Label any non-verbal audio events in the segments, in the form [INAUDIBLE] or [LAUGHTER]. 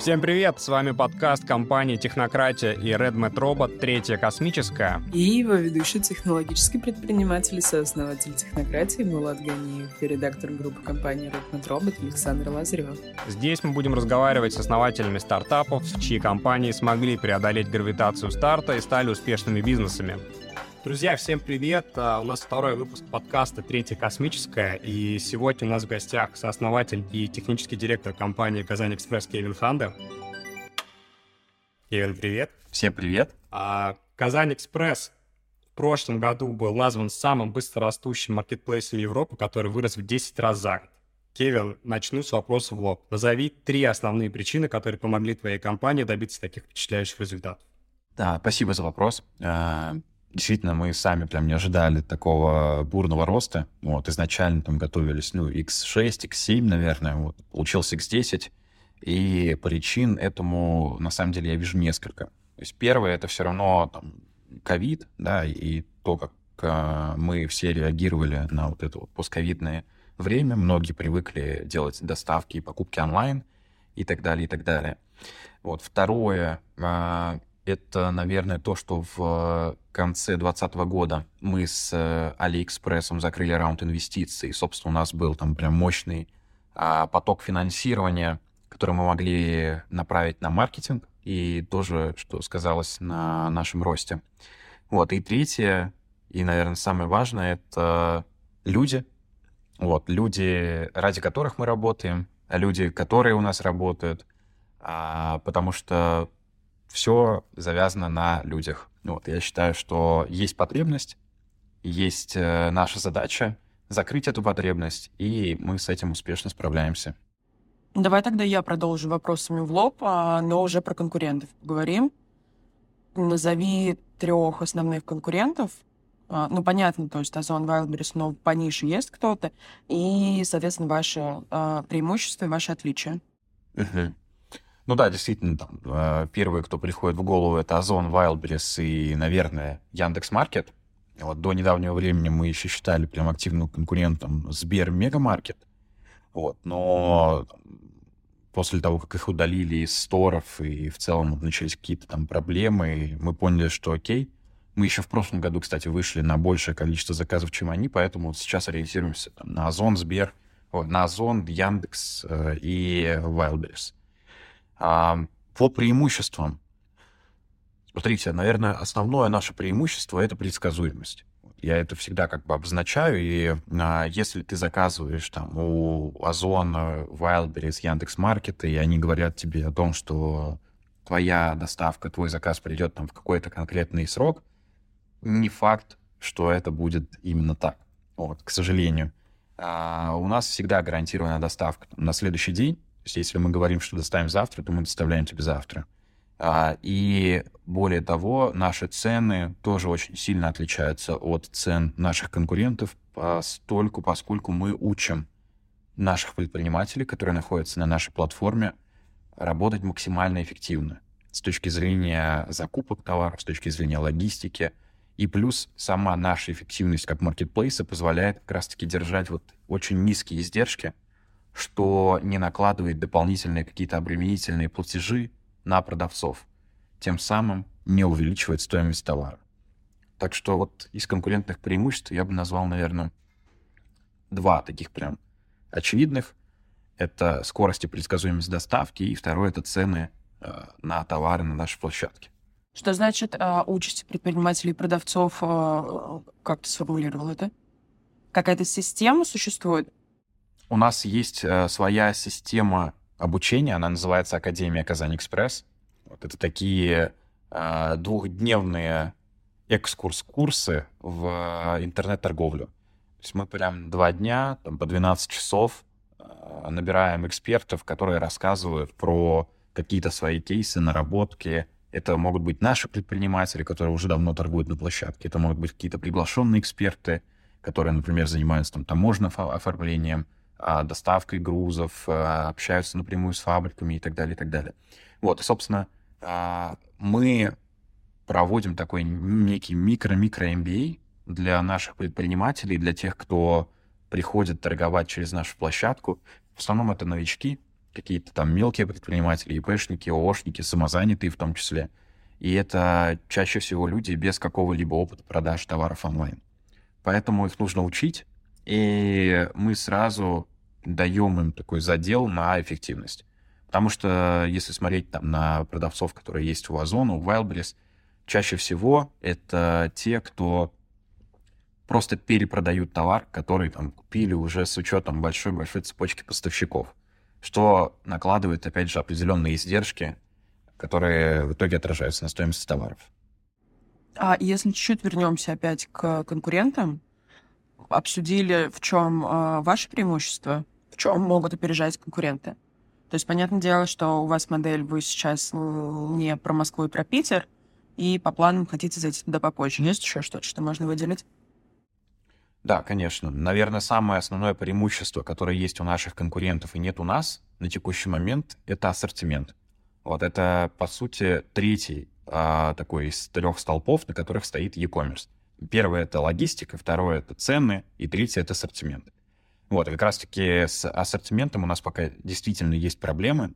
Всем привет! С вами подкаст компании «Технократия» и RedMet Robot «Третья космическая». И его ведущий технологический предприниматель и сооснователь «Технократии» Мулат Ганиев и редактор группы компании RedMet Robot Александр Лазарев. Здесь мы будем разговаривать с основателями стартапов, чьи компании смогли преодолеть гравитацию старта и стали успешными бизнесами. Друзья, всем привет! А, у нас второй выпуск подкаста «Третья космическая», и сегодня у нас в гостях сооснователь и технический директор компании «Казань Экспресс» Кевин Ханде. Кевин, привет! Всем привет! А, «Казань Экспресс» в прошлом году был назван самым быстрорастущим маркетплейсом Европы, который вырос в 10 раз за год. Кевин, начну с вопроса в лоб. Назови три основные причины, которые помогли твоей компании добиться таких впечатляющих результатов. Да, спасибо за вопрос. Действительно, мы сами прям не ожидали такого бурного роста. Вот, изначально там готовились, ну, X6, X7, наверное, вот, получился X10. И причин этому, на самом деле, я вижу несколько. То есть первое — это все равно там ковид, да, и то, как э, мы все реагировали на вот это вот постковидное время. Многие привыкли делать доставки и покупки онлайн и так далее, и так далее. Вот. Второе, э, это, наверное, то, что в конце 2020 года мы с э, Алиэкспрессом закрыли раунд инвестиций. Собственно, у нас был там прям мощный а, поток финансирования, который мы могли направить на маркетинг, и тоже, что сказалось на нашем росте. Вот, и третье, и, наверное, самое важное, это люди. Вот, люди, ради которых мы работаем, люди, которые у нас работают, а, потому что все завязано на людях. Вот, я считаю, что есть потребность, есть э, наша задача закрыть эту потребность, и мы с этим успешно справляемся. Давай тогда я продолжу вопросами в лоб, а, но уже про конкурентов поговорим. Назови трех основных конкурентов. А, ну, понятно, то есть Озон, Wildberries, но по нише есть кто-то. И, соответственно, ваши а, преимущества и ваши отличия. Угу. Ну да, действительно, там, э, первые, кто приходит в голову, это Озон, Wildberries и, наверное, Яндекс Маркет. Вот до недавнего времени мы еще считали прям активным конкурентом Сбер Мегамаркет. Вот, но после того, как их удалили из сторов, и в целом начались какие-то там проблемы, мы поняли, что окей. Мы еще в прошлом году, кстати, вышли на большее количество заказов, чем они, поэтому вот сейчас ориентируемся там, на Озон, Сбер, вот, на Озон, Яндекс э, и Wildberries. А, по преимуществам. Смотрите, наверное, основное наше преимущество — это предсказуемость. Я это всегда как бы обозначаю, и а, если ты заказываешь там у Озона, Wildberries, Яндекс.Маркета, и они говорят тебе о том, что твоя доставка, твой заказ придет там в какой-то конкретный срок, не факт, что это будет именно так. Вот, к сожалению. А, у нас всегда гарантированная доставка на следующий день, есть если мы говорим, что доставим завтра, то мы доставляем тебе завтра. А, и более того, наши цены тоже очень сильно отличаются от цен наших конкурентов, постольку, поскольку мы учим наших предпринимателей, которые находятся на нашей платформе, работать максимально эффективно с точки зрения закупок товаров, с точки зрения логистики. И плюс сама наша эффективность как маркетплейса позволяет как раз-таки держать вот очень низкие издержки, что не накладывает дополнительные какие-то обременительные платежи на продавцов, тем самым не увеличивает стоимость товара. Так что вот из конкурентных преимуществ я бы назвал, наверное, два таких прям очевидных. Это скорость и предсказуемость доставки, и второе — это цены э, на товары на нашей площадке. Что значит э, участь предпринимателей и продавцов? Э, как ты сформулировал это? Какая-то система существует? У нас есть э, своя система обучения, она называется Академия Казань Экспресс. Вот это такие э, двухдневные экскурс-курсы в э, интернет-торговлю. То есть мы прям два дня, там, по 12 часов э, набираем экспертов, которые рассказывают про какие-то свои кейсы, наработки. Это могут быть наши предприниматели, которые уже давно торгуют на площадке. Это могут быть какие-то приглашенные эксперты, которые, например, занимаются там таможенным оформлением, доставкой грузов, а, общаются напрямую с фабриками и так далее, и так далее. Вот, и, собственно, а, мы проводим такой некий микро-микро MBA для наших предпринимателей, для тех, кто приходит торговать через нашу площадку. В основном это новички, какие-то там мелкие предприниматели, ИПшники, ООшники, самозанятые в том числе. И это чаще всего люди без какого-либо опыта продаж товаров онлайн. Поэтому их нужно учить, и мы сразу даем им такой задел на эффективность. Потому что если смотреть там на продавцов, которые есть у Озона, у Wildberries, чаще всего это те, кто просто перепродают товар, который там купили уже с учетом большой-большой цепочки поставщиков, что накладывает, опять же, определенные издержки, которые в итоге отражаются на стоимости товаров. А если чуть-чуть вернемся опять к конкурентам, обсудили, в чем э, ваше преимущество, в чем могут опережать конкуренты. То есть, понятное дело, что у вас модель, вы сейчас не про Москву и про Питер, и по планам хотите зайти туда попозже. Есть еще что-то, что можно выделить? Да, конечно. Наверное, самое основное преимущество, которое есть у наших конкурентов и нет у нас на текущий момент, это ассортимент. Вот это, по сути, третий а, такой из трех столпов, на которых стоит e-commerce. Первое — это логистика, второе — это цены, и третье — это ассортимент. Вот, и как раз-таки с ассортиментом у нас пока действительно есть проблемы.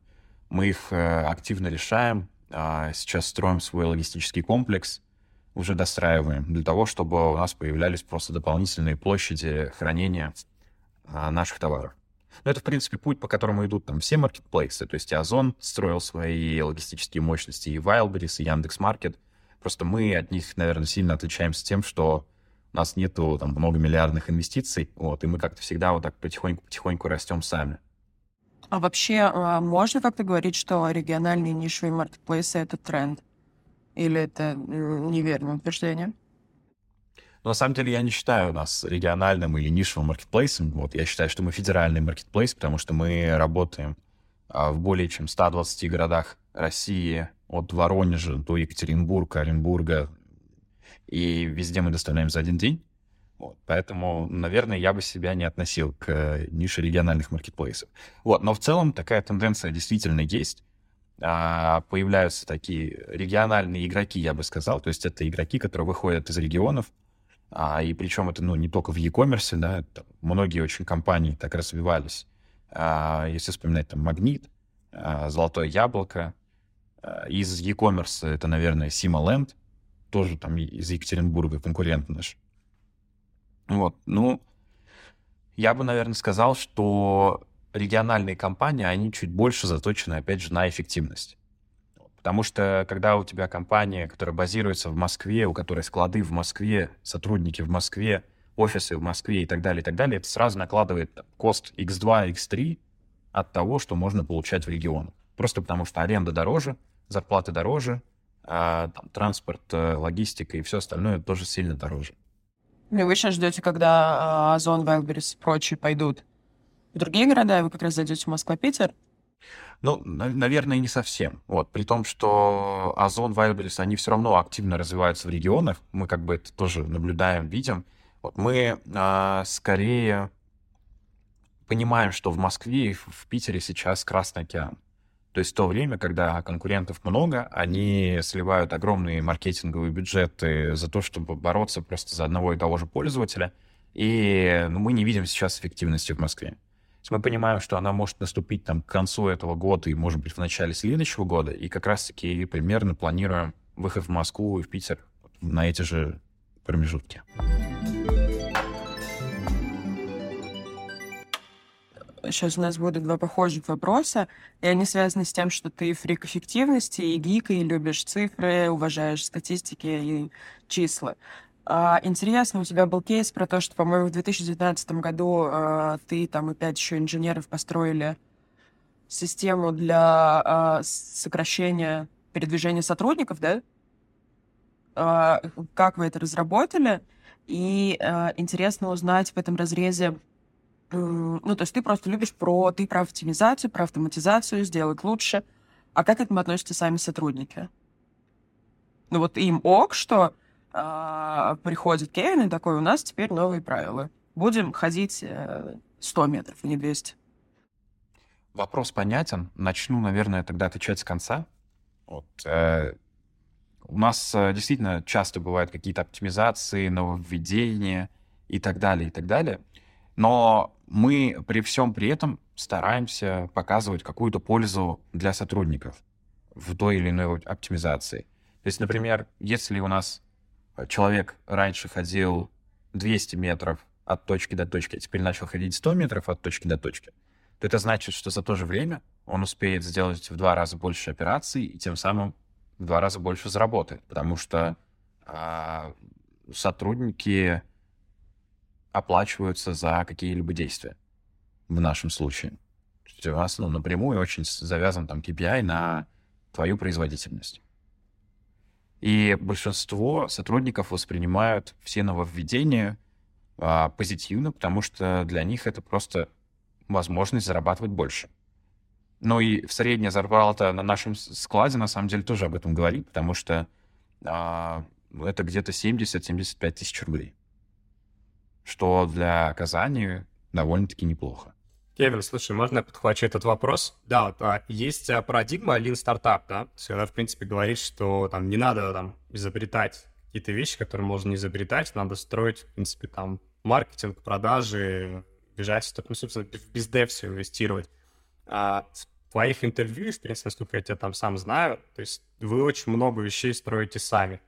Мы их э, активно решаем. А, сейчас строим свой логистический комплекс, уже достраиваем для того, чтобы у нас появлялись просто дополнительные площади хранения а, наших товаров. Но это, в принципе, путь, по которому идут там все маркетплейсы. То есть Озон строил свои логистические мощности, и Wildberries, и Яндекс.Маркет. Просто мы от них, наверное, сильно отличаемся тем, что у нас нету там многомиллиардных инвестиций, вот, и мы как-то всегда вот так потихоньку-потихоньку растем сами. А вообще, а, можно как-то говорить, что региональные нишевые маркетплейсы — это тренд? Или это неверное утверждение? Но на самом деле я не считаю нас региональным или нишевым маркетплейсом. Вот, я считаю, что мы федеральный маркетплейс, потому что мы работаем а, в более чем 120 городах России, от Воронежа до Екатеринбурга, Оренбурга, и везде мы доставляем за один день. Вот, поэтому, наверное, я бы себя не относил к э, нише региональных маркетплейсов. Вот, но в целом такая тенденция действительно есть. А, появляются такие региональные игроки, я бы сказал. То есть это игроки, которые выходят из регионов. А, и причем это ну, не только в e-commerce, да, многие очень компании так развивались. А, если вспоминать там Магнит, а, Золотое яблоко, из e-commerce это, наверное, Сималенд, тоже там из Екатеринбурга, конкурент наш. Вот, ну, я бы, наверное, сказал, что региональные компании, они чуть больше заточены, опять же, на эффективность. Потому что когда у тебя компания, которая базируется в Москве, у которой склады в Москве, сотрудники в Москве, офисы в Москве и так далее, и так далее, это сразу накладывает кост X2, X3 от того, что можно получать в регионах. Просто потому что аренда дороже, зарплаты дороже, а там, транспорт, э, логистика и все остальное тоже сильно дороже. И вы сейчас ждете, когда а, Озон, Wildberries и прочие пойдут в другие города, и вы как раз зайдете в Москва, Питер? Ну, наверное, не совсем. Вот, при том, что Озон, Wildberries, они все равно активно развиваются в регионах. Мы как бы это тоже наблюдаем, видим. Вот мы а, скорее понимаем, что в Москве и в Питере сейчас Красный океан. То есть в то время, когда конкурентов много, они сливают огромные маркетинговые бюджеты за то, чтобы бороться просто за одного и того же пользователя. И ну, мы не видим сейчас эффективности в Москве. Мы понимаем, что она может наступить там к концу этого года и, может быть, в начале следующего года. И как раз-таки примерно планируем выход в Москву и в Питер на эти же промежутки. Сейчас у нас будут два похожих вопроса, и они связаны с тем, что ты фрик эффективности и гик, и любишь цифры, уважаешь статистики и числа. А, интересно, у тебя был кейс про то, что, по-моему, в 2019 году а, ты там и пять еще инженеров построили систему для а, сокращения передвижения сотрудников, да? А, как вы это разработали? И а, интересно узнать в этом разрезе, ну, то есть ты просто любишь про, ты про оптимизацию, про автоматизацию, сделать лучше. А как к этому относятся сами сотрудники? Ну, вот им ок, что а, приходит Кевин и такой, у нас теперь новые правила. Будем ходить э, 100 метров, а не 200. Вопрос понятен. Начну, наверное, тогда отвечать с конца. Вот, э, у нас э, действительно часто бывают какие-то оптимизации, нововведения и так далее, и так далее. Но мы при всем при этом стараемся показывать какую-то пользу для сотрудников в той или иной оптимизации. То есть, например, если у нас человек раньше ходил 200 метров от точки до точки, а теперь начал ходить 100 метров от точки до точки, то это значит, что за то же время он успеет сделать в два раза больше операций и тем самым в два раза больше заработает, потому что а, сотрудники оплачиваются за какие-либо действия в нашем случае. То у нас ну, напрямую очень завязан там KPI на твою производительность. И большинство сотрудников воспринимают все нововведения а, позитивно, потому что для них это просто возможность зарабатывать больше. Ну и средняя зарплата на нашем складе, на самом деле, тоже об этом говорит, потому что а, это где-то 70-75 тысяч рублей, что для Казани довольно-таки неплохо. Кевин, слушай, можно я подхвачу этот вопрос? Да, вот, а, есть а, парадигма Lean Startup, да, то она, в принципе, говорит, что там не надо там изобретать какие-то вещи, которые можно не изобретать, надо строить, в принципе, там маркетинг, продажи, бежать, ну, собственно, в бездев все инвестировать. А в твоих интервью, в принципе, насколько я тебя там сам знаю, то есть вы очень много вещей строите сами.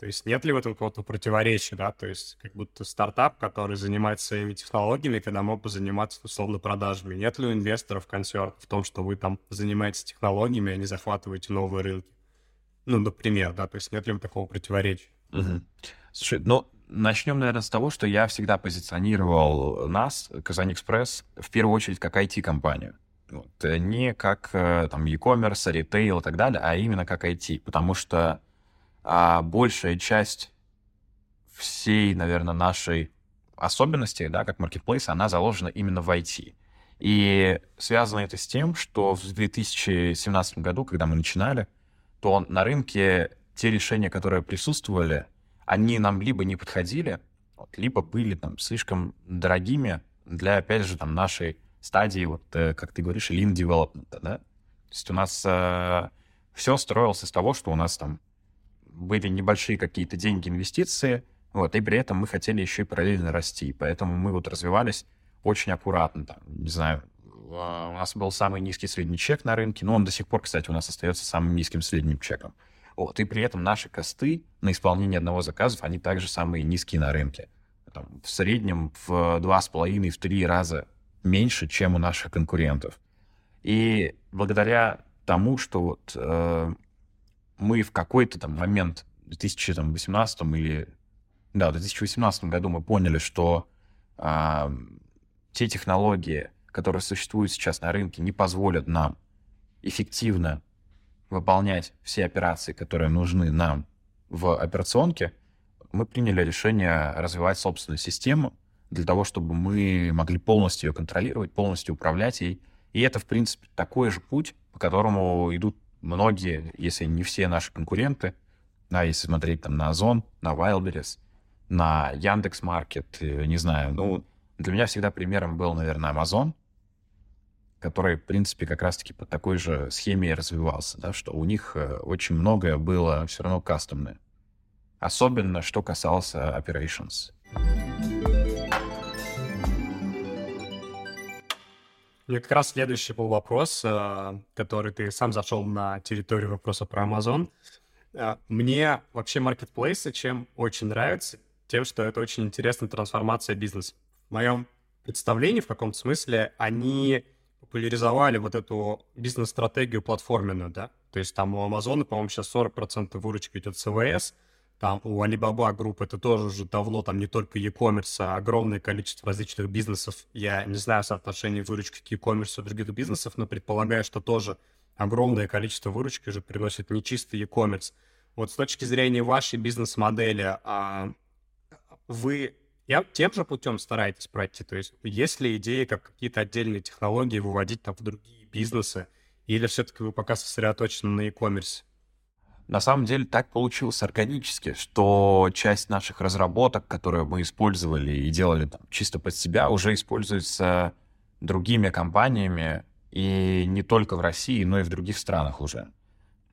То есть нет ли в этом какого-то противоречия, да? То есть как будто стартап, который занимается своими технологиями, когда мог бы заниматься условно продажами. Нет ли у инвесторов консерн в том, что вы там занимаетесь технологиями, а не захватываете новые рынки? Ну, например, да, то есть нет ли такого противоречия? Угу. Слушай, ну, начнем, наверное, с того, что я всегда позиционировал нас, Казань Экспресс, в первую очередь как IT-компанию. Вот. Э, не как э, там e-commerce, ритейл и так далее, а именно как IT, потому что а большая часть всей, наверное, нашей особенности, да, как marketplace, она заложена именно в IT. И связано это с тем, что в 2017 году, когда мы начинали, то на рынке те решения, которые присутствовали, они нам либо не подходили, вот, либо были там слишком дорогими для, опять же, там нашей стадии, вот, э, как ты говоришь, lean development, да? То есть у нас э, все строилось из того, что у нас там были небольшие какие-то деньги, инвестиции, вот, и при этом мы хотели еще и параллельно расти, поэтому мы вот развивались очень аккуратно, там, не знаю, а, у нас был самый низкий средний чек на рынке, но он до сих пор, кстати, у нас остается самым низким средним чеком. Вот, и при этом наши косты на исполнение одного заказа, они также самые низкие на рынке. Там, в среднем в два с половиной, в три раза меньше, чем у наших конкурентов. И благодаря тому, что вот э, мы в какой-то там момент в 2018 или да, в 2018 году мы поняли, что а, те технологии, которые существуют сейчас на рынке, не позволят нам эффективно выполнять все операции, которые нужны нам в операционке, мы приняли решение развивать собственную систему для того, чтобы мы могли полностью ее контролировать, полностью управлять ей. И это, в принципе, такой же путь, по которому идут многие, если не все наши конкуренты, да, если смотреть там на Озон, на Wildberries, на Яндекс.Маркет, э, не знаю, ну, для меня всегда примером был, наверное, Amazon, который, в принципе, как раз-таки по такой же схеме развивался, да, что у них э, очень многое было все равно кастомное. Особенно, что касался operations. Меня как раз следующий был вопрос, э, который ты сам зашел на территорию вопроса про Amazon. Э, мне вообще маркетплейсы чем очень нравятся, тем, что это очень интересная трансформация бизнеса. В моем представлении, в каком-то смысле, они популяризовали вот эту бизнес-стратегию платформенную, да? То есть там у Амазона, по-моему, сейчас 40% выручки идет с АВС, там у Alibaba Group это тоже уже давно, там не только e-commerce, а огромное количество различных бизнесов. Я не знаю соотношение выручки к e-commerce других бизнесов, но предполагаю, что тоже огромное количество выручки уже приносит не чистый e-commerce. Вот с точки зрения вашей бизнес-модели, а вы тем же путем стараетесь пройти? То есть есть ли идеи, как какие-то отдельные технологии выводить там в другие бизнесы? Или все-таки вы пока сосредоточены на e-commerce? На самом деле так получилось органически, что часть наших разработок, которые мы использовали и делали там, чисто под себя, уже используются другими компаниями, и не только в России, но и в других странах уже.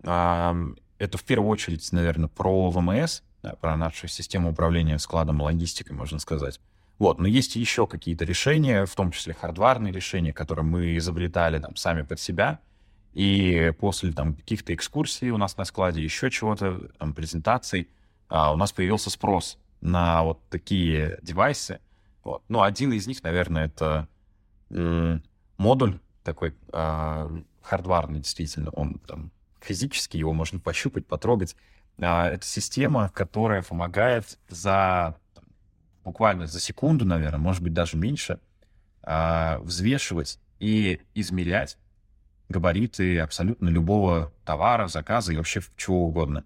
Это в первую очередь, наверное, про ВМС, да, про нашу систему управления складом логистикой, можно сказать. Вот, но есть еще какие-то решения, в том числе хардварные решения, которые мы изобретали там сами под себя. И после там каких-то экскурсий у нас на складе, еще чего-то, там, презентаций, а, у нас появился спрос на вот такие девайсы. Вот. Ну, один из них, наверное, это модуль такой а, хардварный, действительно. Он там физически, его можно пощупать, потрогать. А, это система, которая помогает за буквально за секунду, наверное, может быть, даже меньше, а, взвешивать и измерять габариты абсолютно любого товара, заказа и вообще чего угодно.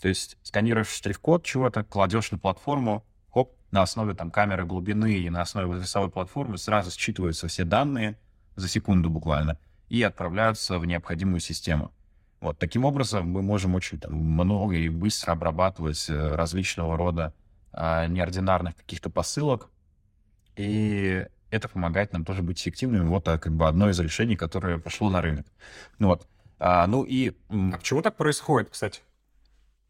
То есть сканируешь штрих-код чего-то, кладешь на платформу, хоп, на основе там камеры глубины и на основе весовой платформы сразу считываются все данные за секунду буквально и отправляются в необходимую систему. Вот таким образом мы можем очень там, много и быстро обрабатывать э, различного рода а, неординарных каких-то посылок, и это помогает нам тоже быть эффективными. Вот а, как бы одно из решений, которое пошло на рынок. Ну вот. А, ну и... А почему так происходит, кстати?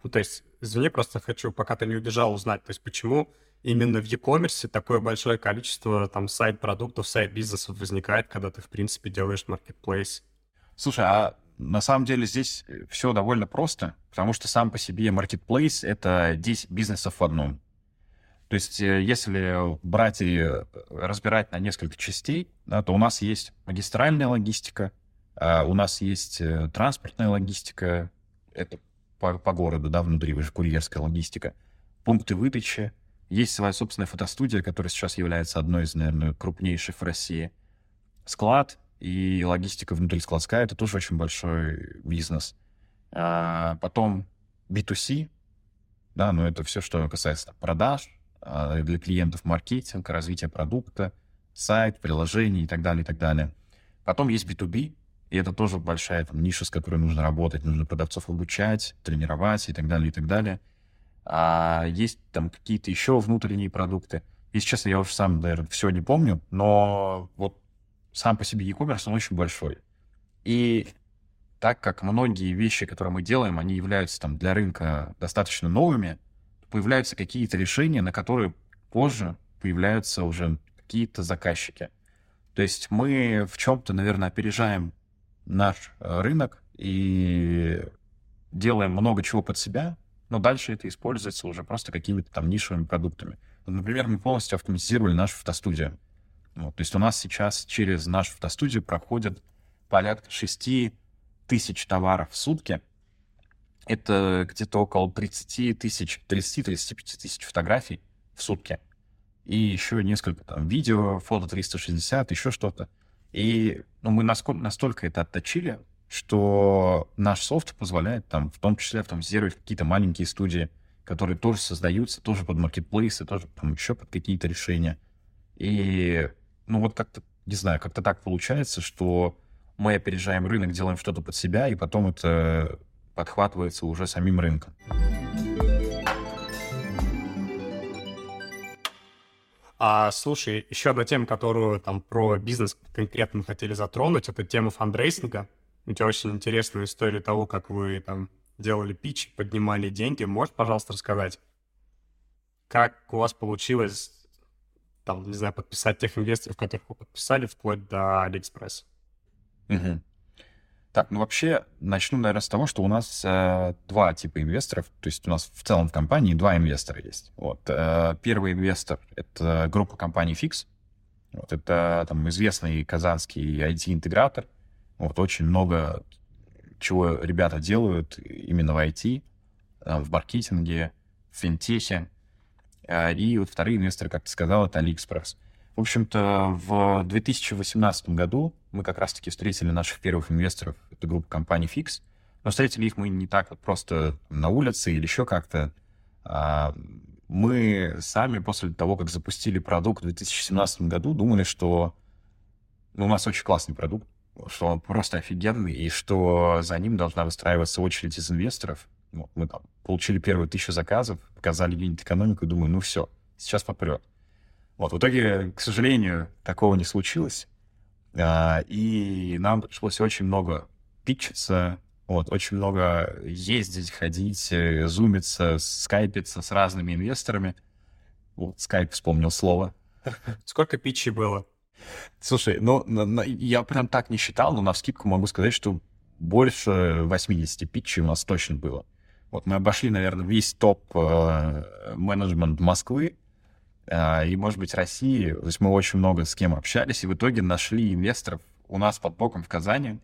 Ну, то есть, извини, просто хочу, пока ты не убежал, узнать, то есть почему именно в e-commerce такое большое количество там сайт-продуктов, сайт-бизнесов возникает, когда ты, в принципе, делаешь marketplace? Слушай, а на самом деле здесь все довольно просто, потому что сам по себе marketplace — это 10 бизнесов в одном. То есть э, если брать и э, разбирать на несколько частей, да, то у нас есть магистральная логистика, а у нас есть э, транспортная логистика, это по, по городу, да, внутри, же курьерская логистика, пункты выдачи, есть своя собственная фотостудия, которая сейчас является одной из, наверное, крупнейших в России, склад и логистика внутри складская — это тоже очень большой бизнес. А потом B2C, да, но это все, что касается продаж, для клиентов маркетинг, развитие продукта, сайт, приложение и так далее, и так далее. Потом есть B2B, и это тоже большая там, ниша, с которой нужно работать, нужно продавцов обучать, тренировать и так далее, и так далее. А есть там какие-то еще внутренние продукты. Если честно, я уже сам, наверное, все не помню, но вот сам по себе e-commerce, он очень большой. И так как многие вещи, которые мы делаем, они являются там для рынка достаточно новыми, появляются какие-то решения, на которые позже появляются уже какие-то заказчики. То есть мы в чем-то, наверное, опережаем наш э, рынок и делаем много чего под себя, но дальше это используется уже просто какими-то там нишевыми продуктами. Например, мы полностью автоматизировали нашу фотостудию. Вот, то есть у нас сейчас через нашу фотостудию проходят порядка 6 тысяч товаров в сутки, это где-то около 30 тысяч, 30-35 тысяч фотографий в сутки. И еще несколько там видео, фото 360, еще что-то. И ну, мы насколько, настолько это отточили, что наш софт позволяет там, в том числе, автоматизировать какие-то маленькие студии, которые тоже создаются, тоже под маркетплейсы, тоже там еще под какие-то решения. И, ну, вот как-то, не знаю, как-то так получается, что мы опережаем рынок, делаем что-то под себя, и потом это подхватывается уже самим рынком. А, слушай, еще одна тема, которую там про бизнес конкретно хотели затронуть, это тема фандрейсинга. У тебя очень интересная история того, как вы там делали пич, поднимали деньги. Можешь, пожалуйста, рассказать, как у вас получилось там, не знаю, подписать тех инвесторов, которых вы подписали, вплоть до Алиэкспресс? Угу. Так, ну вообще начну, наверное, с того, что у нас э, два типа инвесторов. То есть у нас в целом в компании два инвестора есть. Вот. Э, первый инвестор — это группа компаний Fix. Вот, это там известный казанский IT-интегратор. Вот, очень много чего ребята делают именно в IT, э, в маркетинге, в финтехе. Э, и вот вторые инвесторы, как ты сказал, это AliExpress. В общем-то, в 2018 году мы как раз-таки встретили наших первых инвесторов, это группа компаний Fix, но встретили их мы не так вот просто на улице или еще как-то. А, мы сами после того, как запустили продукт в 2017 году, думали, что ну, у нас очень классный продукт, что он просто офигенный, и что за ним должна выстраиваться очередь из инвесторов. Мы там получили первые тысячу заказов, показали юнит-экономику, думаю, ну все, сейчас попрет. Вот, в итоге, к сожалению, такого не случилось. А, и нам пришлось очень много питчиться, вот, очень много ездить, ходить, зумиться, скайпиться с разными инвесторами. Вот, скайп вспомнил слово. Сколько питчей было? Слушай, ну, я прям так не считал, но на скидку могу сказать, что больше 80 питчей у нас точно было. Вот мы обошли, наверное, весь топ э, Москвы э, и, может быть, России. То есть мы очень много с кем общались, и в итоге нашли инвесторов у нас под боком в Казани.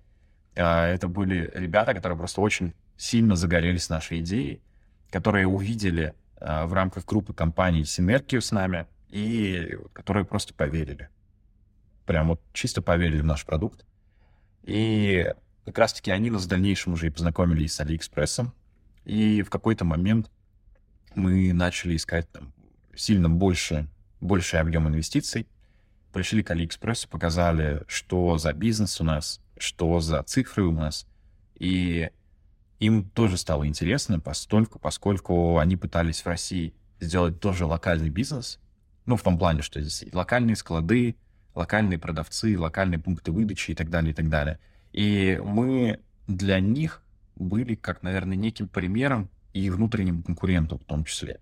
Э, это были ребята, которые просто очень сильно загорелись нашей идеей, которые увидели э, в рамках группы компаний синергию с нами и которые просто поверили. Прям вот чисто поверили в наш продукт. И как раз-таки они нас в дальнейшем уже и познакомились с Алиэкспрессом, и в какой-то момент мы начали искать там сильно больше, больший объем инвестиций. Пришли к Алиэкспрессу, показали, что за бизнес у нас, что за цифры у нас. И им тоже стало интересно, постольку, поскольку они пытались в России сделать тоже локальный бизнес. Ну, в том плане, что здесь локальные склады, локальные продавцы, локальные пункты выдачи и так далее, и так далее. И мы для них были, как, наверное, неким примером и внутренним конкурентом в том числе.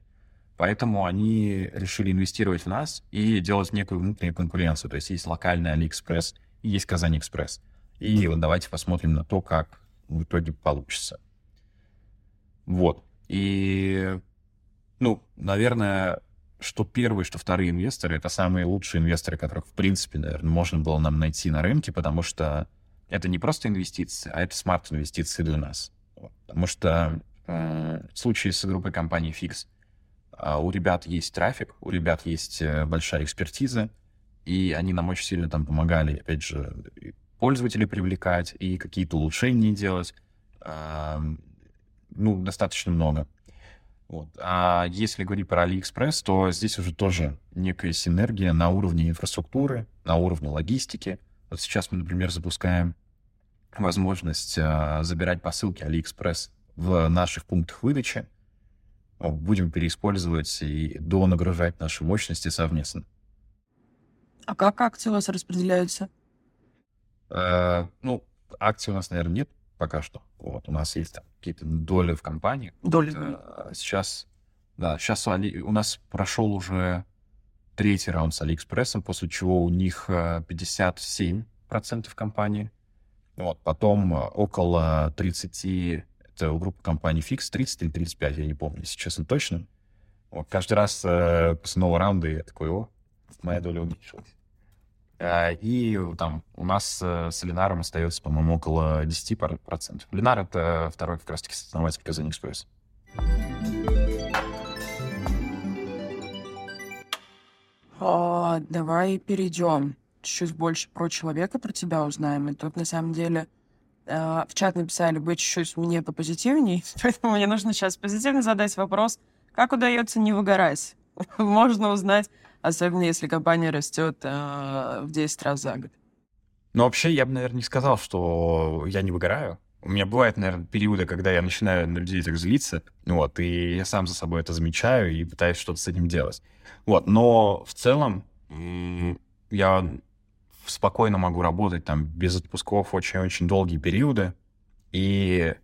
Поэтому они решили инвестировать в нас и делать некую внутреннюю конкуренцию. То есть есть локальный Алиэкспресс и есть Kazan Express. И вот давайте посмотрим на то, как в итоге получится. Вот. И, ну, наверное, что первые, что вторые инвесторы — это самые лучшие инвесторы, которых, в принципе, наверное, можно было нам найти на рынке, потому что это не просто инвестиции, а это смарт-инвестиции для нас. Потому что э, в случае с группой компаний Fix у ребят есть трафик, у ребят есть э, большая экспертиза, и они нам очень сильно там помогали, опять же, пользователей привлекать и какие-то улучшения делать. Ну, достаточно много. Вот. А если говорить про AliExpress, то здесь уже тоже некая синергия на уровне инфраструктуры, на уровне логистики, вот сейчас мы, например, запускаем возможность э, забирать посылки AliExpress в наших пунктах выдачи. Будем переиспользовать и донагружать наши мощности совместно. А как акции у вас распределяются? Э, ну, акций у нас, наверное, нет пока что. Вот, у нас есть там какие-то доли в компании. Доли. Э, сейчас, да, сейчас у, Али, у нас прошел уже третий раунд с Алиэкспрессом, после чего у них 57% э, компании. Вот, потом э, около 30, это у группы компаний Fix, 30 или 35, я не помню, если честно, точно. Вот, каждый раз э, после нового раунда я такой, о, моя доля уменьшилась. Э, и там у нас э, с Ленаром остается, по-моему, около 10%. Ленар — это второй как раз-таки основатель Казань Экспресс. А, давай перейдем чуть-чуть больше про человека, про тебя узнаем. И тут, на самом деле, в чат написали быть чуть-чуть мне попозитивней, [LAUGHS] поэтому мне нужно сейчас позитивно задать вопрос, как удается не выгорать? [LAUGHS] Можно узнать, особенно если компания растет э, в 10 раз за год. Ну, вообще, я бы, наверное, не сказал, что я не выгораю. У меня бывают, наверное, периоды, когда я начинаю на людей так злиться, вот, и я сам за собой это замечаю и пытаюсь что-то с этим делать. Вот, но в целом я спокойно могу работать там без отпусков очень-очень долгие периоды. И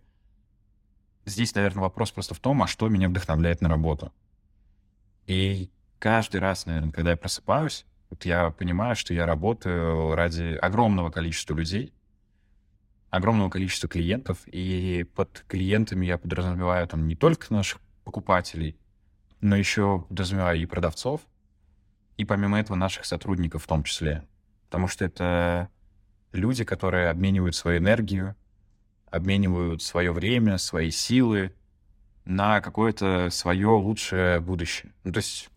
здесь, наверное, вопрос просто в том, а что меня вдохновляет на работу. И каждый раз, наверное, когда я просыпаюсь, вот я понимаю, что я работаю ради огромного количества людей, огромного количества клиентов, и под клиентами я подразумеваю там не только наших покупателей, но еще подразумеваю и продавцов, и помимо этого наших сотрудников в том числе. Потому что это люди, которые обменивают свою энергию, обменивают свое время, свои силы на какое-то свое лучшее будущее. Ну, то есть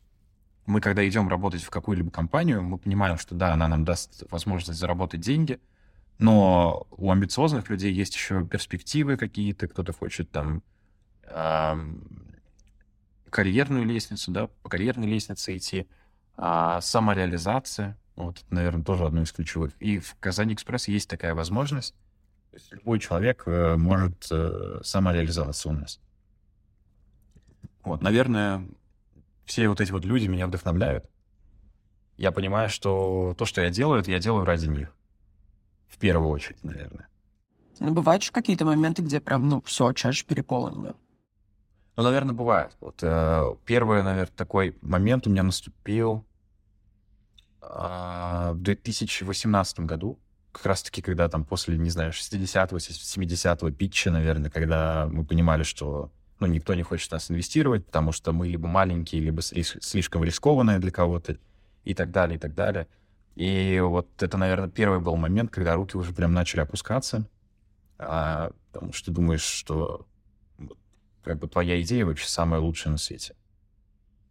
мы, когда идем работать в какую-либо компанию, мы понимаем, что да, она нам даст возможность заработать деньги — но у амбициозных людей есть еще перспективы какие-то, кто-то хочет там карьерную лестницу, да, по карьерной лестнице идти, а самореализация, вот это, наверное, тоже одно из ключевых. И в Казани Экспресс есть такая возможность. То есть любой человек э, может э, самореализоваться у нас. Вот, наверное, все вот эти вот люди меня вдохновляют. Я понимаю, что то, что я делаю, это я делаю ради них в первую очередь, наверное. Ну, бывают же какие-то моменты, где прям, ну, все, чаша переполнена. Ну, наверное, бывает. Вот э, первый, наверное, такой момент у меня наступил А, в 2018 году, как раз-таки, когда там после, не знаю, 60-го, 70-го питча, наверное, когда мы понимали, что ну, никто не хочет нас инвестировать, потому что мы либо маленькие, либо слишком рискованные для кого-то, и так далее, и так далее. И вот это, наверное, первый был момент, когда руки уже прям начали опускаться, а, потому что думаешь, что как бы твоя идея вообще самая лучшая на свете.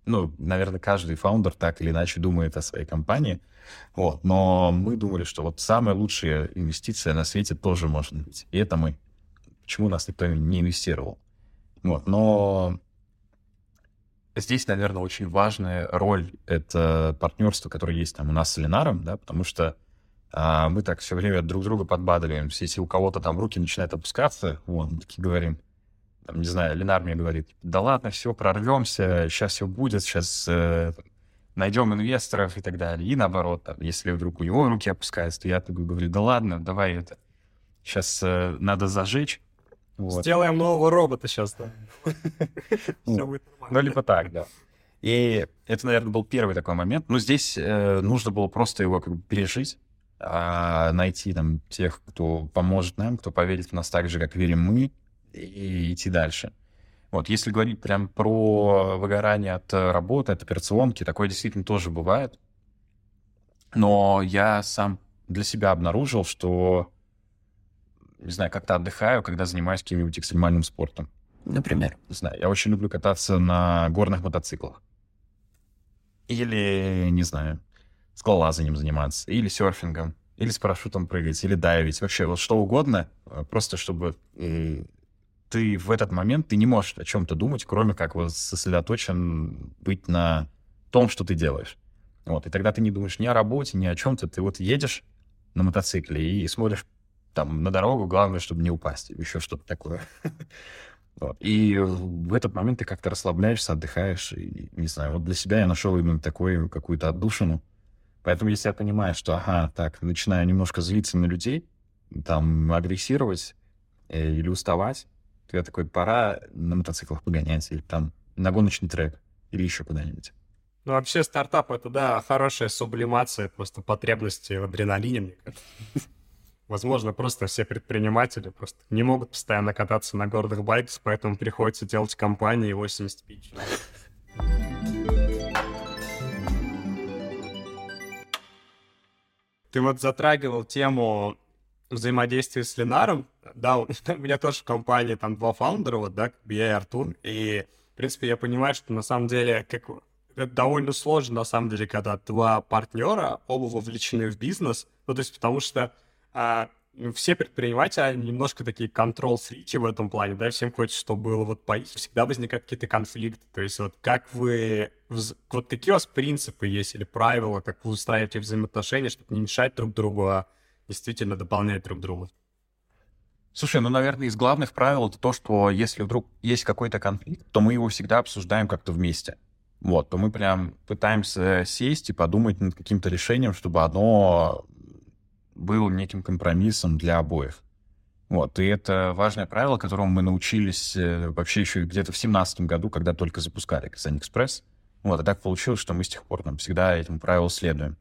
Ну, наверное, каждый фаундер так или иначе думает о своей компании, вот, но мы думали, что вот самая лучшая инвестиция на свете тоже может быть, и это мы. Почему нас никто не инвестировал? Вот, но здесь, наверное, очень важная роль — это партнерство, которое есть там у нас с Ленаром, да, потому что а, мы так все время друг друга подбадриваем. Если у кого-то там руки начинают опускаться, вот, мы такие говорим, там, не знаю, Ленар мне говорит, да ладно, все, прорвемся, сейчас все будет, сейчас э, найдем инвесторов и так далее. И наоборот, там, если вдруг у него руки опускаются, то я такой говорю, да ладно, давай это, сейчас э, надо зажечь, вот. Сделаем нового робота сейчас, да. [LAUGHS] Ну, либо так, да. И это, наверное, был первый такой момент. Но здесь э, нужно было просто его как бы пережить, а найти там тех, кто поможет нам, кто поверит в нас так же, как верим мы, и идти дальше. Вот, если говорить прям про выгорание от работы, от операционки, такое действительно тоже бывает. Но я сам для себя обнаружил, что не знаю, как-то отдыхаю, когда занимаюсь каким-нибудь экстремальным спортом. Например? Не знаю, я очень люблю кататься на горных мотоциклах. Или, не знаю, скалолазанием заниматься, или серфингом, или с парашютом прыгать, или дайвить, вообще вот что угодно, э, просто чтобы э, ты в этот момент, ты не можешь о чем-то думать, кроме как вот сосредоточен быть на том, что ты делаешь. Вот, и тогда ты не думаешь ни о работе, ни о чем-то, ты вот едешь на мотоцикле и смотришь там на дорогу, главное, чтобы не упасть, еще что-то такое. [LAUGHS] Вот. И в этот момент ты как-то расслабляешься, отдыхаешь, и, не знаю, вот для себя я нашел именно такую какую-то отдушину. Поэтому если я понимаю, что, ага, так, начинаю немножко злиться на людей, там, агрессировать э, или уставать, я такой, пора на мотоциклах погонять, или там на гоночный трек, или еще куда-нибудь. Ну, вообще, стартап — это, да, хорошая сублимация просто потребности в адреналине, мне кажется. Возможно, просто все предприниматели просто не могут постоянно кататься на гордых байках, поэтому приходится делать компании 80 пич. Ты вот затрагивал тему взаимодействия с Ленаром. Да, у [LAUGHS] меня тоже в компании там два фаундера, вот, да, я и Артур. И, в принципе, я понимаю, что на самом деле как это довольно сложно, на самом деле, когда два партнера оба вовлечены в бизнес. Ну, то есть, потому что а, все предприниматели немножко такие контрол-фрики в этом плане, да, всем хочется, чтобы было вот по всегда возникают какие-то конфликты, то есть вот как вы, вот какие у вас принципы есть или правила, как вы устраиваете взаимоотношения, чтобы не мешать друг другу, а действительно дополнять друг друга? Слушай, ну, наверное, из главных правил это то, что если вдруг есть какой-то конфликт, то мы его всегда обсуждаем как-то вместе. Вот, то мы прям пытаемся сесть и подумать над каким-то решением, чтобы оно был неким компромиссом для обоих. Вот, и это важное правило, которому мы научились э, вообще еще где-то в семнадцатом году, когда только запускали Казань Экспресс. Вот, и так получилось, что мы с тех пор там, всегда этому правилу следуем.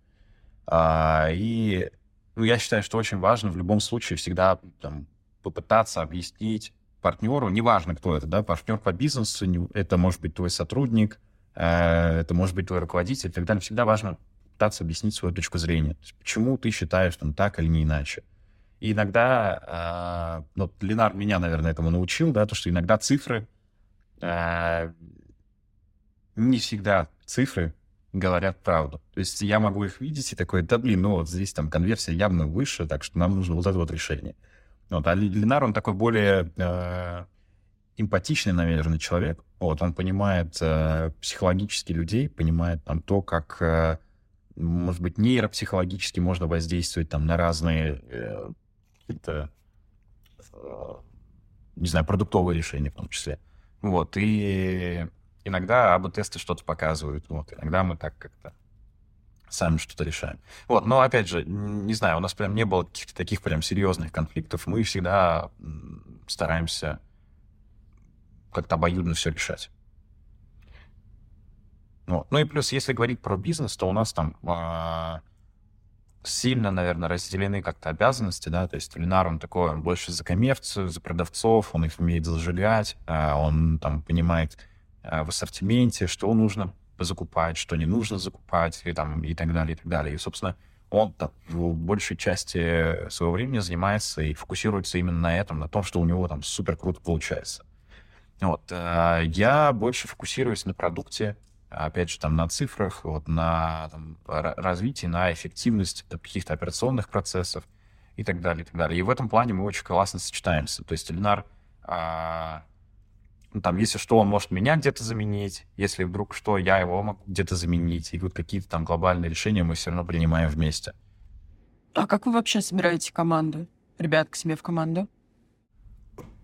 А, и ну, я считаю, что очень важно в любом случае всегда там, попытаться объяснить партнеру, неважно, кто это, да, партнер по бизнесу, это может быть твой сотрудник, э, это может быть твой руководитель и так далее. Всегда важно пытаться объяснить свою точку зрения. есть, почему ты считаешь там так или не иначе. И иногда, э, ну, Ленар меня, наверное, этому научил, да, то, что иногда цифры, э, не всегда цифры говорят правду. То есть я могу их видеть и такой, да блин, ну вот здесь там конверсия явно выше, так что нам нужно вот это вот решение. Вот, а Ленар, он такой более э, эмпатичный, наверное, человек. Вот, он понимает э, психологически людей, понимает там то, как э, может быть, нейропсихологически можно воздействовать там на разные э, какие-то, э, не знаю, продуктовые решения в том числе. Вот, и иногда АБ-тесты что-то показывают, вот, иногда мы так как-то сами что-то решаем. Вот, но опять же, не знаю, у нас прям не было каких-то таких прям серьезных конфликтов. Мы всегда стараемся как-то обоюдно все решать. Вот. Ну и плюс, если говорить про бизнес, то у нас там э, сильно, наверное, разделены как-то обязанности, да, то есть Ленар, он такой, он больше за коммерцию, за продавцов, он их умеет зажигать, э, он там понимает в ассортименте, что нужно закупать, что не нужно закупать, и, там, и так далее, и так далее. И, собственно, он там, в большей части своего времени занимается и фокусируется именно на этом, на том, что у него там супер круто получается. Вот. Э, я больше фокусируюсь на продукте, опять же, там, на цифрах, вот, на там, развитии, на эффективность каких-то операционных процессов и так далее, и так далее. И в этом плане мы очень классно сочетаемся. То есть Ильнар, а, ну, там, если что, он может меня где-то заменить, если вдруг что, я его могу где-то заменить, и вот какие-то там глобальные решения мы все равно принимаем вместе. А как вы вообще собираете команду? Ребят к себе в команду?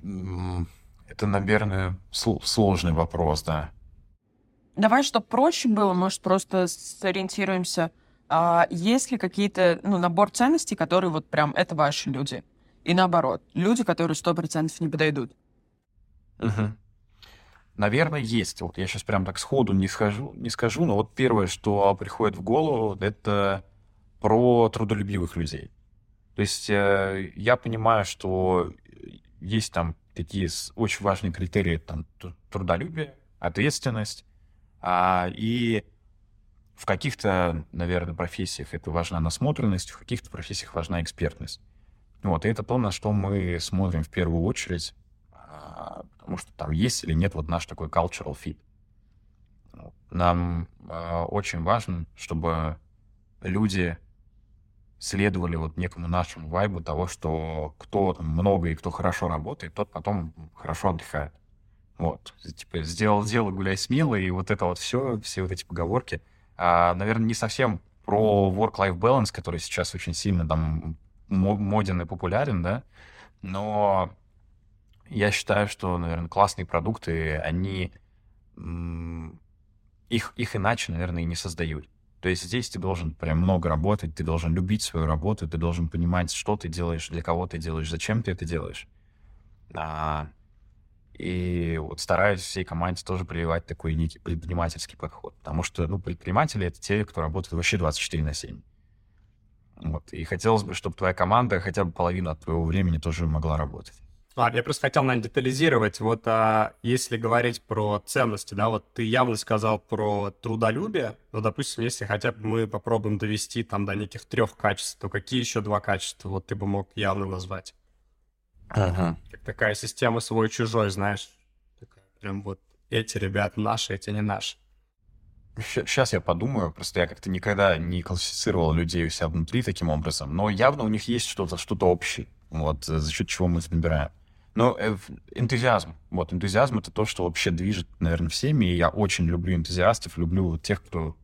Это, наверное, сложный вопрос, да. Давай, чтобы проще было, может, просто сориентируемся. А есть ли какие-то, ну, набор ценностей, которые вот прям это ваши люди? И наоборот, люди, которые сто процентов не подойдут. Угу. Наверное, есть. Вот я сейчас прям так сходу не скажу, не скажу, но вот первое, что приходит в голову, это про трудолюбивых людей. То есть э, я понимаю, что есть там такие очень важные критерии, там, трудолюбие, ответственность, а, и в каких-то, наверное, профессиях это важна насмотренность, в каких-то профессиях важна экспертность. Вот, и это то, на что мы смотрим в первую очередь, потому что там есть или нет вот наш такой cultural fit. Нам а, очень важно, чтобы люди следовали вот некому нашему вайбу того, что кто там много и кто хорошо работает, тот потом хорошо отдыхает. Вот, типа, сделал дело, гуляй смело, и вот это вот все, все вот эти поговорки. А, наверное, не совсем про work-life balance, который сейчас очень сильно там моден и популярен, да, но я считаю, что, наверное, классные продукты, они их, их иначе, наверное, и не создают. То есть здесь ты должен прям много работать, ты должен любить свою работу, ты должен понимать, что ты делаешь, для кого ты делаешь, зачем ты это делаешь. А, и вот стараюсь всей команде тоже прививать такой некий предпринимательский подход. Потому что, ну, предприниматели — это те, кто работает вообще 24 на 7. Вот. И хотелось бы, чтобы твоя команда хотя бы половину от твоего времени тоже могла работать. Ладно, я просто хотел, наверное, детализировать. Вот а, если говорить про ценности, да, вот ты явно сказал про трудолюбие, но, допустим, если хотя бы мы попробуем довести там до неких трех качеств, то какие еще два качества вот ты бы мог явно назвать? Ага. Как такая система свой-чужой, знаешь. Такая, прям вот эти ребята наши, эти не наши. Сейчас я подумаю, просто я как-то никогда не классифицировал людей у себя внутри таким образом, но явно у них есть что-то, что-то общее, вот, за счет чего мы это набираем. Но э, энтузиазм, вот, энтузиазм — это то, что вообще движет, наверное, всеми, и я очень люблю энтузиастов, люблю тех, кто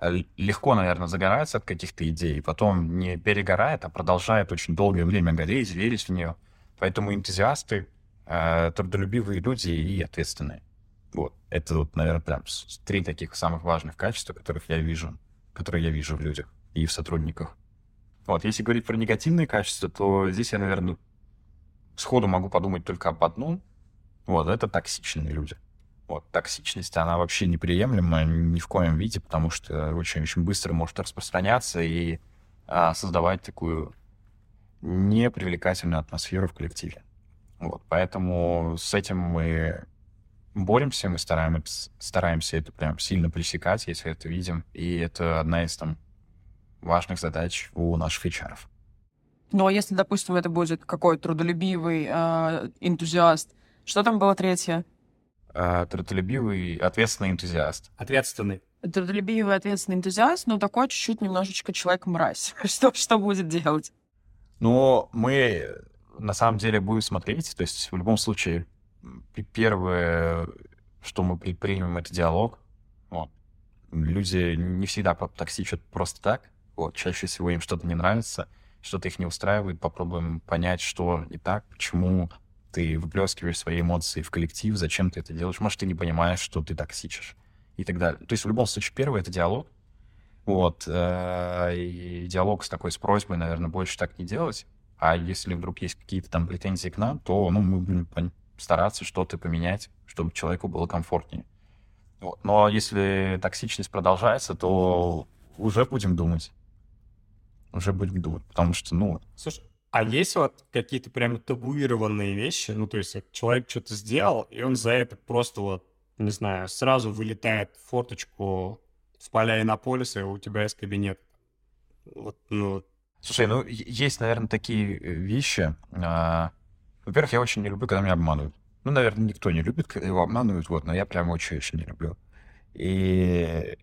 Э, легко, наверное, загорается от каких-то идей, потом не перегорает, а продолжает очень долгое время гореть, верить в нее. Поэтому энтузиасты, э, трудолюбивые люди и ответственные. Вот. Это вот, наверное, прям три таких самых важных качества, которых я вижу, которые я вижу в людях и в сотрудниках. Вот, если говорить про негативные качества, то здесь я, наверное, сходу могу подумать только об одном. Вот, это токсичные люди. Вот, токсичность, она вообще неприемлема ни в коем виде, потому что очень-очень быстро может распространяться и а, создавать такую непривлекательную атмосферу в коллективе. Вот, поэтому с этим мы боремся, мы стараемся, стараемся это прям сильно пресекать, если это видим, и это одна из там важных задач у наших HR. Ну, а если, допустим, это будет какой-то трудолюбивый э, энтузиаст, что там было третье? э, трудолюбивый, ответственный энтузиаст. Ответственный. Трудолюбивый, ответственный энтузиаст, но такой чуть-чуть немножечко человек-мразь. [LAUGHS] что, что будет делать? Ну, мы на самом деле будем смотреть. То есть в любом случае первое, что мы предпримем, это диалог. Вот. Люди не всегда токсичат просто так. Вот. Чаще всего им что-то не нравится, что-то их не устраивает. Попробуем понять, что не так, почему ты выплескиваешь свои эмоции в коллектив, зачем ты это делаешь, может, ты не понимаешь, что ты токсичишь и так далее. То есть в любом случае первый — это диалог, вот, э, и диалог с такой, с просьбой, наверное, больше так не делать, а если вдруг есть какие-то там претензии к нам, то, ну, мы будем стараться что-то поменять, чтобы человеку было комфортнее. Вот. Но если токсичность продолжается, то уже будем думать. Уже будем думать, потому что, ну... Слушай, а есть вот какие-то прям табуированные вещи? Ну, то есть человек что-то сделал, и он за это просто вот, не знаю, сразу вылетает в форточку с поля Иннополиса, и у тебя из кабинета. Вот, ну... Слушай, ну, есть, наверное, такие э, вещи. А, во-первых, я очень не люблю, когда меня обманывают. Ну, наверное, никто не любит, когда его обманывают, вот, но я прям очень-очень не люблю. И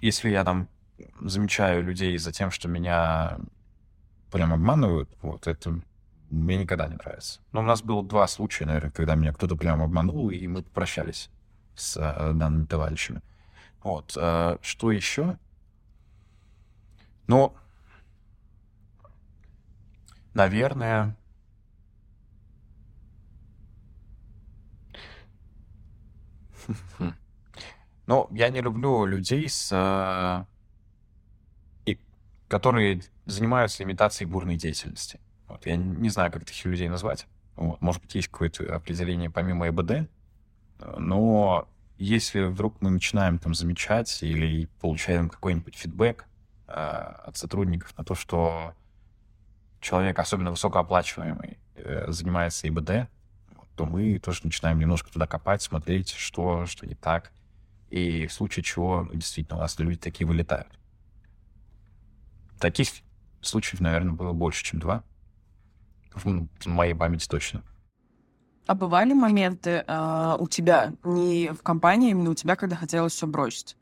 если я там замечаю людей за тем, что меня прям обманывают, вот это мне никогда не нравится. Но у нас было два случая, наверное, когда меня кто-то прям обманул, и мы попрощались с э, данными товарищами. Вот. Э, что еще? Ну, наверное, [LAUGHS] Ну, я не люблю людей, с, э, которые занимаются имитацией бурной деятельности. Вот, я не знаю, как таких людей назвать. Вот, может быть, есть какое-то определение помимо ЭБД, но если вдруг мы начинаем там замечать или получаем какой-нибудь фидбэк э, от сотрудников на то, что человек, особенно высокооплачиваемый, э, занимается ИБД, то мы тоже начинаем немножко туда копать, смотреть, что, что не так. И в случае чего, ну, действительно, у нас люди такие вылетают. Таких случаев, наверное, было больше, чем два. В моей памяти точно. А бывали моменты э, у тебя, не в компании, именно у тебя, когда хотелось все бросить?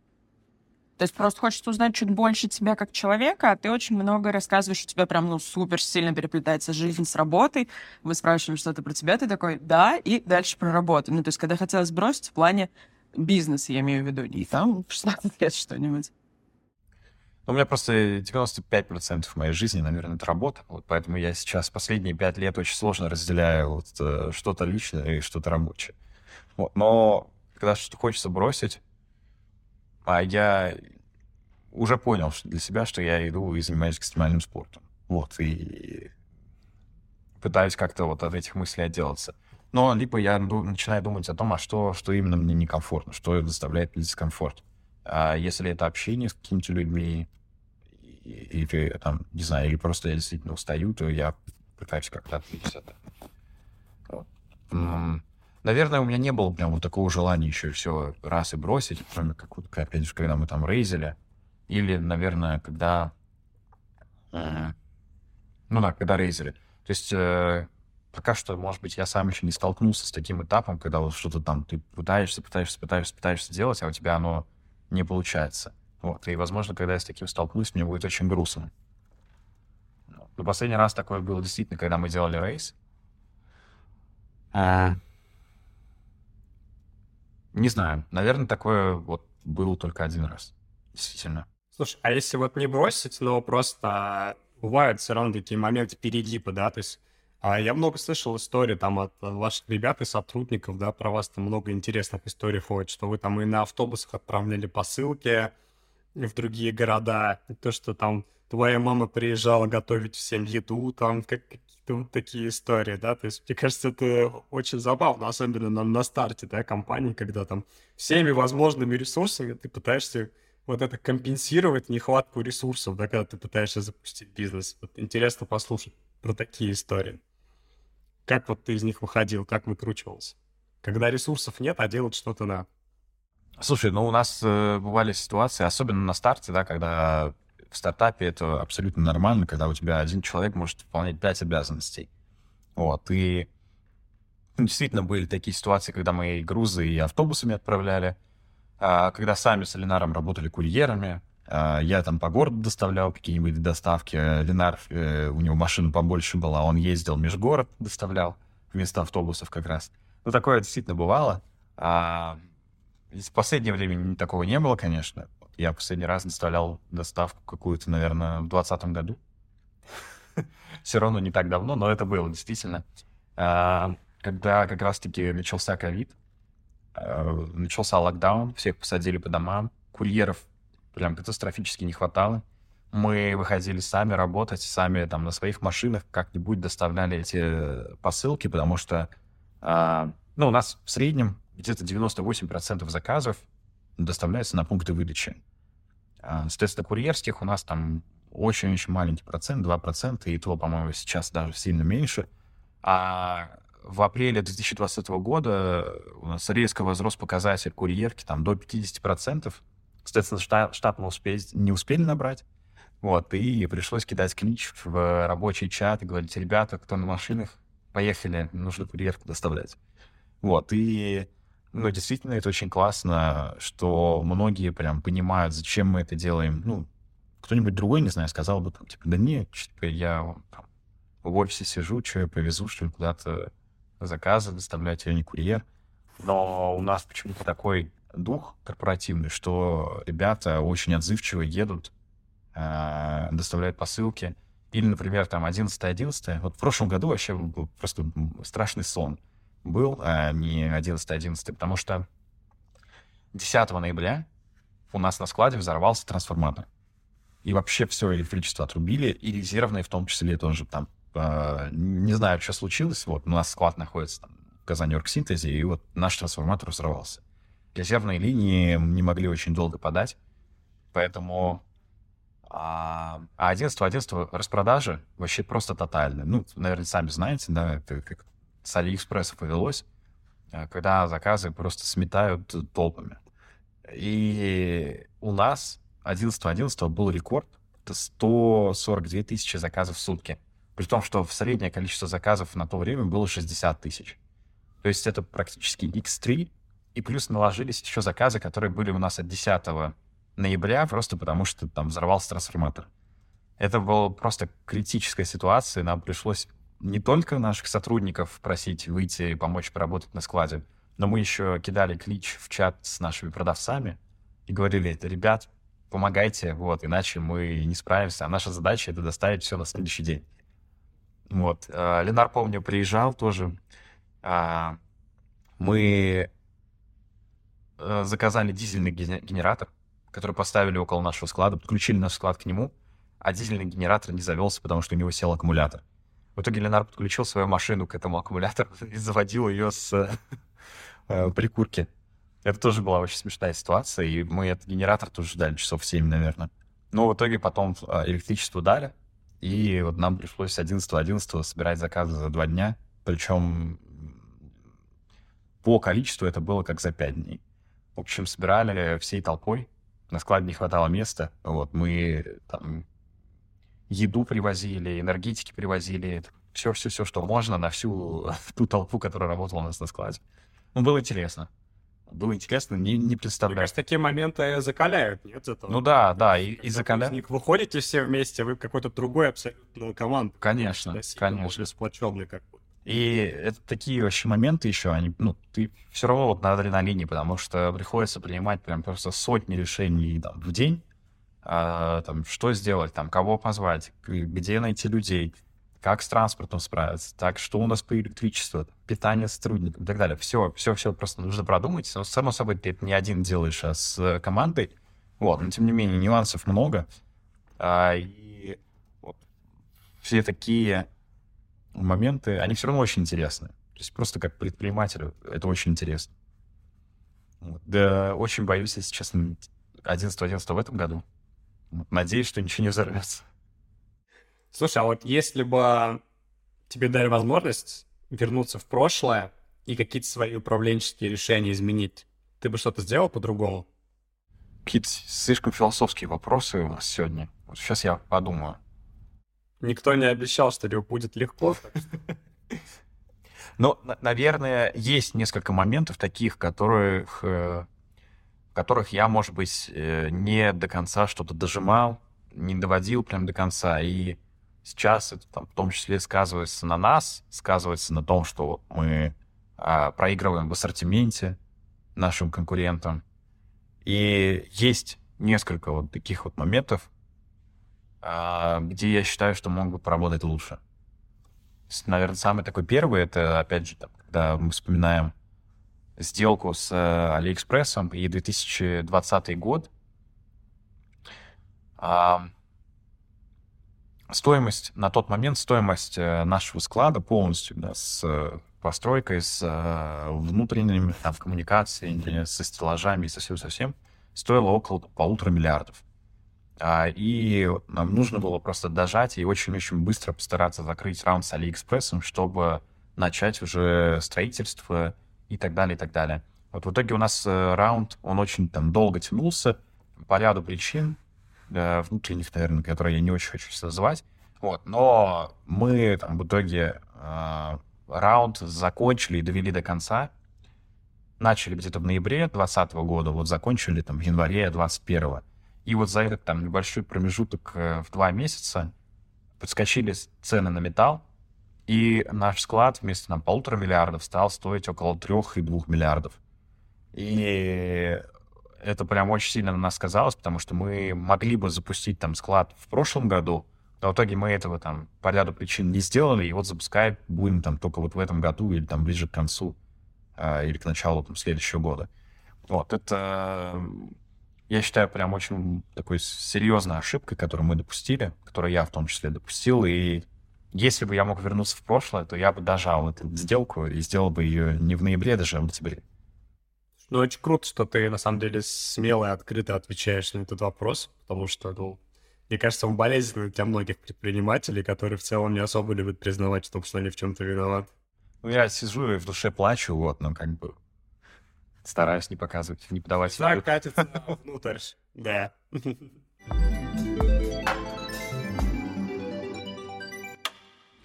То есть просто хочется узнать чуть больше тебя как человека, а ты очень много рассказываешь, у тебя прям, ну, супер сильно переплетается жизнь с работой. Мы спрашиваем что-то про тебя, ты такой, да, и дальше про работу. Ну, то есть когда хотелось бросить в плане бизнеса, я имею в виду, не там 16 лет что-нибудь. У меня просто 95% моей жизни, наверное, это работа. Вот поэтому я сейчас последние пять лет очень сложно разделяю вот, э, что-то личное и что-то рабочее. Вот. Но когда что-то хочется бросить, а я уже понял для себя, что я иду и занимаюсь экстремальным спортом. Вот, и пытаюсь как-то вот от этих мыслей отделаться. Но либо я начинаю думать о том, а что, что именно мне некомфортно, что доставляет мне дискомфорт. А если это общение с какими-то людьми, или там, не знаю, или просто я действительно устаю, то я пытаюсь как-то отвлечься от этого. Наверное, у меня не было прям вот такого желания еще все раз и бросить, кроме как вот, опять же, когда мы там рейзили. Или, наверное, когда... Э, ну да, когда рейзили. То есть э, пока что, может быть, я сам еще не столкнулся с таким этапом, когда вот что-то там ты пытаешься, пытаешься, пытаешься, пытаешься делать, а у тебя оно не получается. Вот. И, возможно, когда я с таким столкнусь, мне будет очень грустно. Но последний раз такое было действительно, когда мы делали рейс. А... Не знаю. Наверное, такое вот было только один раз. Действительно. Слушай, а если вот не бросить, но просто бывают все равно такие моменты перегиба, да, то есть а я много слышал истории там от ваших ребят и сотрудников, да, про вас там много интересных историй ходит, что вы там и на автобусах отправляли посылки в другие города, то, что там твоя мама приезжала готовить всем еду, там как, какие-то вот такие истории, да, то есть мне кажется, это очень забавно, особенно на, на старте, да, компании, когда там всеми возможными ресурсами ты пытаешься вот это компенсировать нехватку ресурсов, да, когда ты пытаешься запустить бизнес. Вот интересно послушать про такие истории. Как вот ты из них выходил, как выкручивался? Когда ресурсов нет, а делать что-то надо. Слушай, ну у нас э, бывали ситуации, особенно на старте, да, когда в стартапе это абсолютно нормально, когда у тебя один человек может выполнять пять обязанностей. Вот, и ну, действительно были такие ситуации, когда мы и грузы, и автобусами отправляли, а, когда сами с Ленаром работали курьерами, а, я там по городу доставлял какие-нибудь доставки. Ленар, э, у него машина побольше была, он ездил межгород, доставлял вместо автобусов как раз. Ну, такое действительно бывало. А, в последнее время такого не было, конечно. Я последний раз доставлял доставку какую-то, наверное, в 2020 году. [LAUGHS] Все равно не так давно, но это было действительно. А, когда как раз-таки начался ковид, а, начался локдаун, всех посадили по домам, курьеров прям катастрофически не хватало. Мы выходили сами работать, сами там на своих машинах как-нибудь доставляли эти посылки, потому что, ну, у нас в среднем где-то 98% заказов доставляется на пункты выдачи. А, соответственно, курьерских у нас там очень-очень маленький процент, 2%, и то, по-моему, сейчас даже сильно меньше. А в апреле 2020 года у нас резко возрос показатель курьерки там до 50%. Соответственно, штат, мы успели, не успели набрать. Вот, и пришлось кидать клич в рабочий чат и говорить, ребята, кто на машинах, поехали, нужно курьерку доставлять. Вот, и, ну, действительно, это очень классно, что многие прям понимают, зачем мы это делаем. Ну, кто-нибудь другой, не знаю, сказал бы, там, типа, да нет, типа, я там, в офисе сижу, что я повезу, что ли, куда-то заказы доставлять, я не курьер. Но у нас почему-то такой дух корпоративный, что ребята очень отзывчиво едут, э, доставляют посылки. Или, например, там 11-11. Вот в прошлом году вообще был просто страшный сон был, а не 11-11, потому что 10 ноября у нас на складе взорвался трансформатор. И вообще все электричество отрубили, и резервные в том числе тоже там. Э, не знаю, что случилось. Вот у нас склад находится там, в Казани Оргсинтезе, и вот наш трансформатор взорвался. Резервные линии не могли очень долго подать, поэтому а 11 11 распродажи вообще просто тотальные. Ну, наверное, сами знаете, да, это как с Алиэкспресса повелось, э, когда заказы просто сметают толпами. И у нас 11 11 был рекорд. Это 142 тысячи заказов в сутки. При том, что в среднее количество заказов на то время было 60 тысяч. То есть это практически x3. И плюс наложились еще заказы, которые были у нас от 10 ноября, просто потому что там взорвался трансформатор. Это была просто критическая ситуация. Нам пришлось не только наших сотрудников просить выйти и помочь поработать на складе, но мы еще кидали клич в чат с нашими продавцами и говорили, ребят, помогайте, вот, иначе мы не справимся. А наша задача — это доставить все на следующий день. Вот. А, Ленар, помню, приезжал тоже. А, мы э, заказали дизельный генератор, который поставили около нашего склада, подключили наш склад к нему, а дизельный генератор не завелся, потому что у него сел аккумулятор. В итоге Ленар подключил свою машину к этому аккумулятору [LAUGHS] и заводил ее с [LAUGHS] э, прикурки. Это тоже была очень смешная ситуация, и мы этот генератор тоже ждали часов 7, наверное. Но в итоге потом а, электричество дали, и вот нам пришлось 11-11 собирать заказы за два дня. Причем по количеству это было как за пять дней. В общем, собирали всей толпой. На складе не хватало места. Вот мы там еду привозили, энергетики привозили. Все-все-все, что можно на всю [LAUGHS] ту толпу, которая работала у нас на складе. Ну, было интересно было интересно, не, не представляю. Мне кажется, такие моменты закаляют, нет? Это ну да, да, и, и закаляют. Вы ходите все вместе, вы какой-то другой абсолютно команду. Конечно, конечно. Сплоченный как бы. И это такие вообще моменты еще, они, ну, ты все равно вот на адреналине, потому что приходится принимать прям просто сотни решений там, в день, а, там, что сделать, там, кого позвать, где найти людей, как с транспортом справиться, так что у нас по электричеству, питание сотрудников и так далее. Все, все, все просто нужно продумать. Но, само собой, ты это не один делаешь, а с командой. Вот, но тем не менее, нюансов много. А, и вот, все такие моменты, они все равно очень интересны. То есть просто как предпринимателю это очень интересно. Вот. Да, очень боюсь, если честно, 11-11 в этом году. Надеюсь, что ничего не взорвется. Слушай, а вот если бы тебе дали возможность вернуться в прошлое и какие-то свои управленческие решения изменить, ты бы что-то сделал по-другому? Какие-то слишком философские вопросы у нас сегодня. Вот сейчас я подумаю. Никто не обещал, что тебе будет легко. [LAUGHS] Ну, наверное, есть несколько моментов таких, которых, э, в которых я, может быть, э, не до конца что-то дожимал, не доводил прям до конца. И Сейчас это там, в том числе сказывается на нас, сказывается на том, что мы а, проигрываем в ассортименте нашим конкурентам. И есть несколько вот таких вот моментов, а, где я считаю, что мог бы поработать лучше. Наверное, самый такой первый, это, опять же, там, когда мы вспоминаем сделку с э, Алиэкспрессом и 2020 год, а, стоимость, на тот момент стоимость э, нашего склада полностью, да, с э, постройкой, с э, внутренними там, коммуникациями, со стеллажами и со всем совсем стоила около полутора миллиардов. А, и нам нужно было просто дожать и очень-очень быстро постараться закрыть раунд с Алиэкспрессом, чтобы начать уже строительство и так далее, и так далее. Вот в итоге у нас э, раунд, он очень там долго тянулся по ряду причин, э, внутренних, наверное, которые я не очень хочу называть. Вот, но мы там в итоге э, раунд закончили и довели до конца. Начали где-то в ноябре 2020 года, вот закончили там в январе 2021. И вот за этот там небольшой промежуток э, в два месяца подскочили цены на металл, и наш склад вместо там полутора миллиардов стал стоить около трех и двух миллиардов. И это прям очень сильно на нас сказалось, потому что мы могли бы запустить там склад в прошлом году, но в итоге мы этого там по ряду причин не сделали, и вот запускать будем там только вот в этом году или там ближе к концу, э, или к началу там следующего года. Вот, это я считаю, прям очень такой серьезной ошибкой, которую мы допустили, которую я в том числе допустил. И если бы я мог вернуться в прошлое, то я бы дожал эту сделку и сделал бы ее не в ноябре даже, а в октябре. Ну, очень круто, что ты, на самом деле, смело и открыто отвечаешь на этот вопрос, потому что, ну, мне кажется, он болезненный для многих предпринимателей, которые в целом не особо любят признавать в том, что они в чем-то виноваты. Ну, я сижу и в душе плачу, вот, но как бы Стараюсь не показывать, не подавать. Закатится [LAUGHS] внутрь, да. [LAUGHS]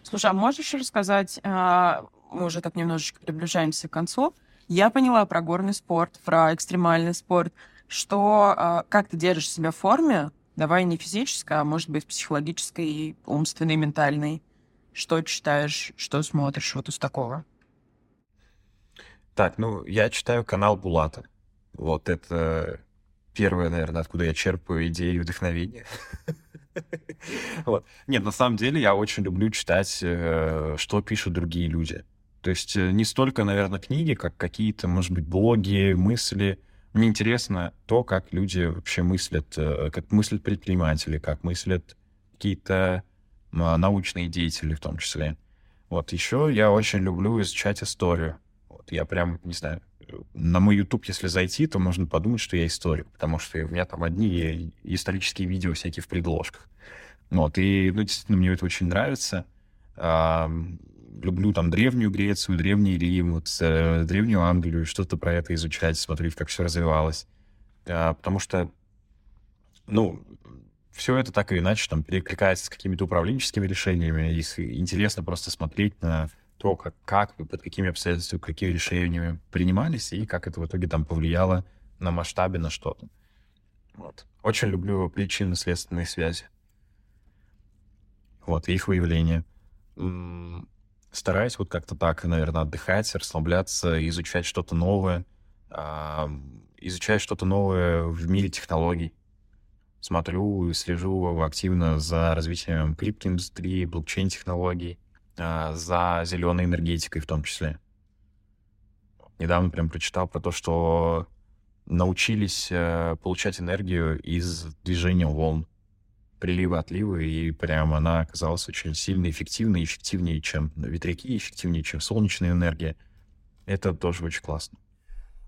Слушай, а можешь рассказать, а, мы уже так немножечко приближаемся к концу, я поняла про горный спорт, про экстремальный спорт, что а, как ты держишь себя в форме, давай не физической, а может быть психологической, умственной, ментальной. Что читаешь, что смотришь, вот из такого? Так, ну, я читаю канал Булата. Вот это первое, наверное, откуда я черпаю идеи и вдохновение. [LAUGHS] [LAUGHS] Вот. Нет, на самом деле я очень люблю читать, э, что пишут другие люди. То есть э, не столько, наверное, книги, как какие-то, может быть, блоги, мысли. Мне интересно то, как люди вообще мыслят, э, как мыслят предприниматели, как мыслят какие-то научные деятели в том числе. Вот еще я очень люблю изучать историю. Я прям, не знаю, на мой YouTube, если зайти, то можно подумать, что я историк, потому что у меня там одни исторические видео всякие в предложках. Вот, и, ну, действительно, мне это очень нравится. А, люблю там Древнюю Грецию, Древний Рим, вот, э, Древнюю Англию, что-то про это изучать, смотреть, как все развивалось. А, потому что, ну, все это так или иначе там перекликается с какими-то управленческими решениями, и интересно просто смотреть на то, как, как под какими обстоятельствами, какие решения принимались, и как это в итоге там повлияло на масштабе, на что-то. Вот. Очень люблю причинно-следственные связи. Вот, их выявление. Стараюсь вот как-то так, наверное, отдыхать, расслабляться, изучать что-то новое, изучать что-то новое в мире технологий. Смотрю и слежу активно за развитием криптоиндустрии, блокчейн-технологий, а, за зеленой энергетикой в том числе. Недавно прям прочитал про то, что научились э, получать энергию из движения волн, прилива, отлива, и прям она оказалась очень сильно эффективной, эффективнее, чем ветряки, эффективнее, чем солнечная энергия. Это тоже очень классно.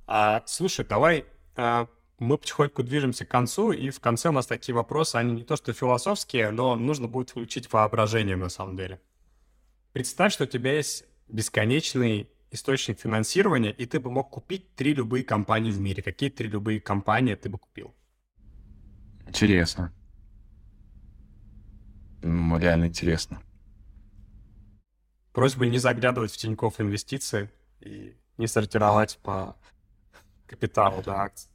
А, слушай, давай а, мы потихоньку движемся к концу, и в конце у нас такие вопросы, они не то что философские, но нужно будет включить воображение на самом деле. Представь, что у тебя есть бесконечный источник финансирования, и ты бы мог купить три любые компании в мире. Какие три любые компании ты бы купил? Интересно. Реально интересно. Просьба не заглядывать в Тинькофф инвестиции и не сортировать по капиталу до акций.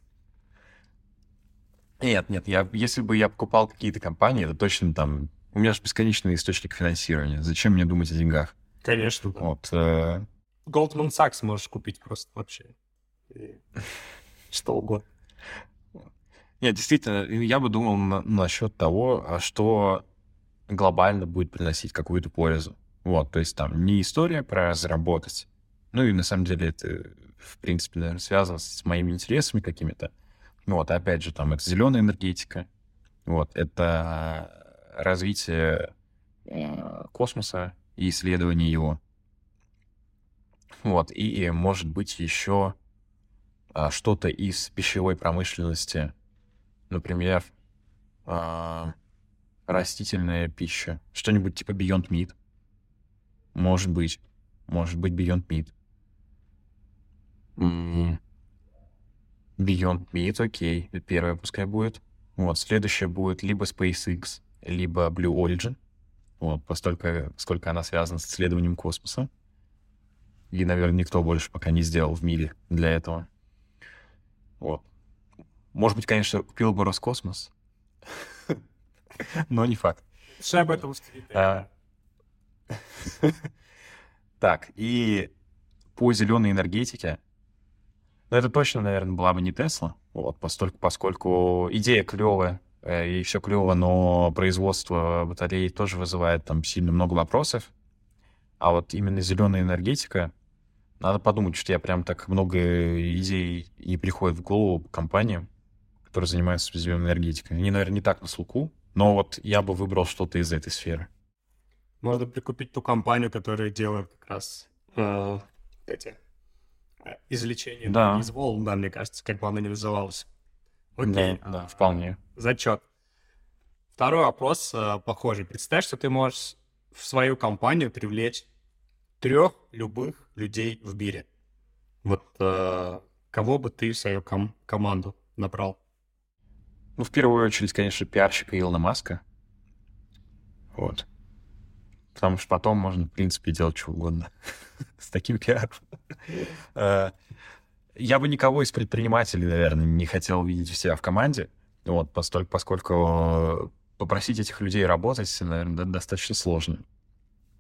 Нет, нет, я, если бы я покупал какие-то компании, это точно там у меня же бесконечный источник финансирования. Зачем мне думать о деньгах? Конечно. Да. Вот. Э... Goldman Sachs можешь купить просто вообще. И... [LAUGHS] Что угодно. Нет, действительно, я бы думал на, насчет того, а что глобально будет приносить какую-то пользу. Вот, то есть там не история про заработать. Ну и на самом деле это, в принципе, наверное, связано с моими интересами какими-то. Вот, опять же, там это зеленая энергетика. Вот, это развитие э, космоса и исследование его. Вот, и может быть еще а, что-то из пищевой промышленности, например, а, растительная пища, что-нибудь типа Beyond Meat. Может быть, может быть Beyond Meat. Beyond Meat, окей, первое пускай будет. Вот, следующее будет либо SpaceX, либо Blue Origin. Вот, постольку, сколько она связана с исследованием космоса. И, наверное, никто больше пока не сделал в мире для этого. Вот. Может быть, конечно, купил бы Роскосмос, [LAUGHS] но не факт. Что об этом. Так, и по зеленой энергетике, ну, это точно, наверное, была бы не Тесла, вот, постольку, поскольку идея клевая, и все клево, но производство батарей тоже вызывает там сильно много вопросов. А вот именно зеленая энергетика, надо подумать, что я прям так много идей не приходит в голову компаниям, которые занимаются зеленой энергетикой. Они, наверное, не так на слуху, но вот я бы выбрал что-то из этой сферы. Можно прикупить ту компанию, которая делает как раз э, эти э, извлечения да. из волн, да, мне кажется, как бы она не называлась. Окей. Да, да, вполне. Зачет. Второй вопрос э, похожий. Представь, что ты можешь в свою компанию привлечь трех любых людей в мире. Вот э, кого бы ты в свою ком- команду набрал? Ну, в первую очередь, конечно, пиарщика Илона Маска. Вот. Потому что потом можно, в принципе, делать что угодно [LAUGHS] с таким пиаром. Я бы никого из предпринимателей, наверное, не хотел видеть у себя в команде. Вот, поскольку, поскольку попросить этих людей работать, наверное, достаточно сложно.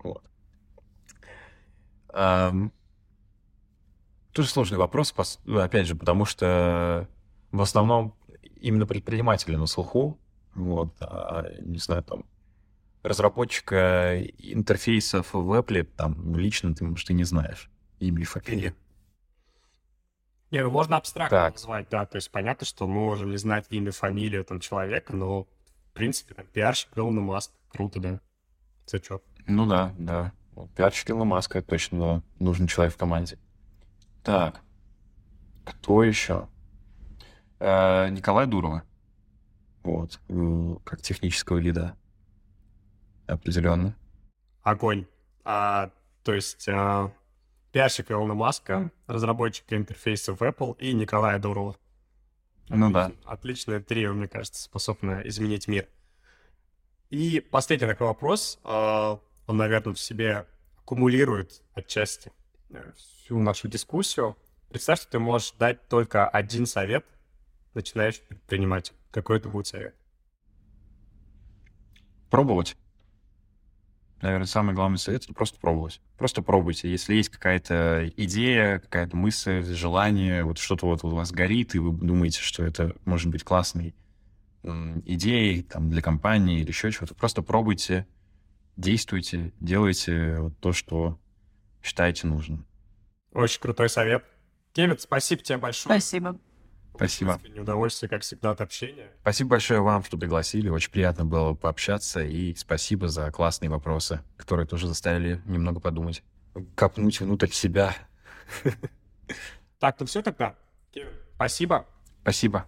Вот. Um, тоже сложный вопрос, опять же, потому что в основном именно предприниматели на слуху, вот, а, не знаю, там, разработчика интерфейсов в Apple, там, лично ты, может, и не знаешь имя и фамилию. Не, ну можно абстрактно так. назвать, да, то есть понятно, что мы можем не знать имя, фамилию там человека, но, в принципе, там, пиарщик Илона Маск, круто, да, зачет. Ну да, да. Пиарщик Илона Маска, это точно нужный человек в команде. Так, кто еще? Э, Николай Дурова. Вот, как технического лида. Определенно. Огонь. А, то есть а, пиарщик Илона Маска, разработчик интерфейсов Apple и Николай Дурова. Ну да. Отличное трио, мне кажется, способное изменить мир. И последний такой вопрос. А, он, наверное, в себе аккумулирует отчасти э, всю нашу дискуссию. Представь, что ты можешь дать только один совет начинающим предпринимателю. Какой это будет совет? Пробовать. Наверное, самый главный совет — это просто пробовать. Просто пробуйте. Если есть какая-то идея, какая-то мысль, желание, вот что-то вот у вас горит, и вы думаете, что это может быть классной идеей там, для компании или еще чего-то, просто пробуйте, действуйте, делайте вот то, что считаете нужным. Очень крутой совет. Кевин, спасибо тебе большое. Спасибо. Спасибо. Не удовольствие, как всегда, от общения. Спасибо большое вам, что пригласили. Очень приятно было пообщаться. И спасибо за классные вопросы, которые тоже заставили немного подумать. Копнуть внутрь себя. Так, ну все тогда. Спасибо. Спасибо.